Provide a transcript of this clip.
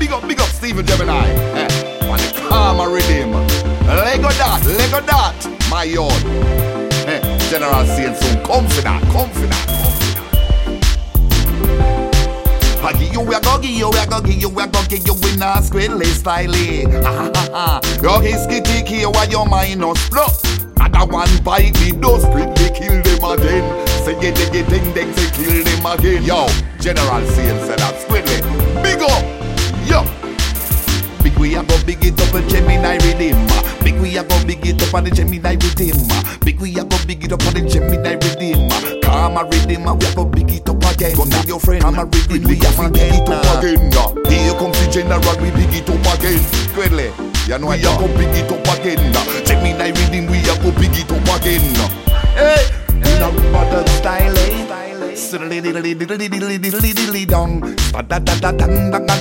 big up, big up Steven Gemini. Eh, on the Karma Riddim. Lego that, Lego that, my yard. Eh, General Saint soon, come for that, come for that. I give you, I go give you, I go give you, I go give you in a Squidley style. Ah ha ha. Yo, his kitty kill while your minus plus. Another one bite me, those quickly kill them again. Say get the get ding ding, say kill them again. Yo, General Saint said that Squidley. A go big it up a Gemini Riddim. Big we a go big it up on the Gemini Riddim. Big we a go big it up on the Gemini Riddim. Karma Riddim, we a go big it up again. Go tell your friend, Karma Riddim, we a go big it up again. Here comes the General, we big it up again. Squidley. You know we a go big it up again. Gemini Riddim, we a go big it up again. Hey, in a modern style, eh? Diddly diddly diddly diddly diddly dong. Da da da da da da da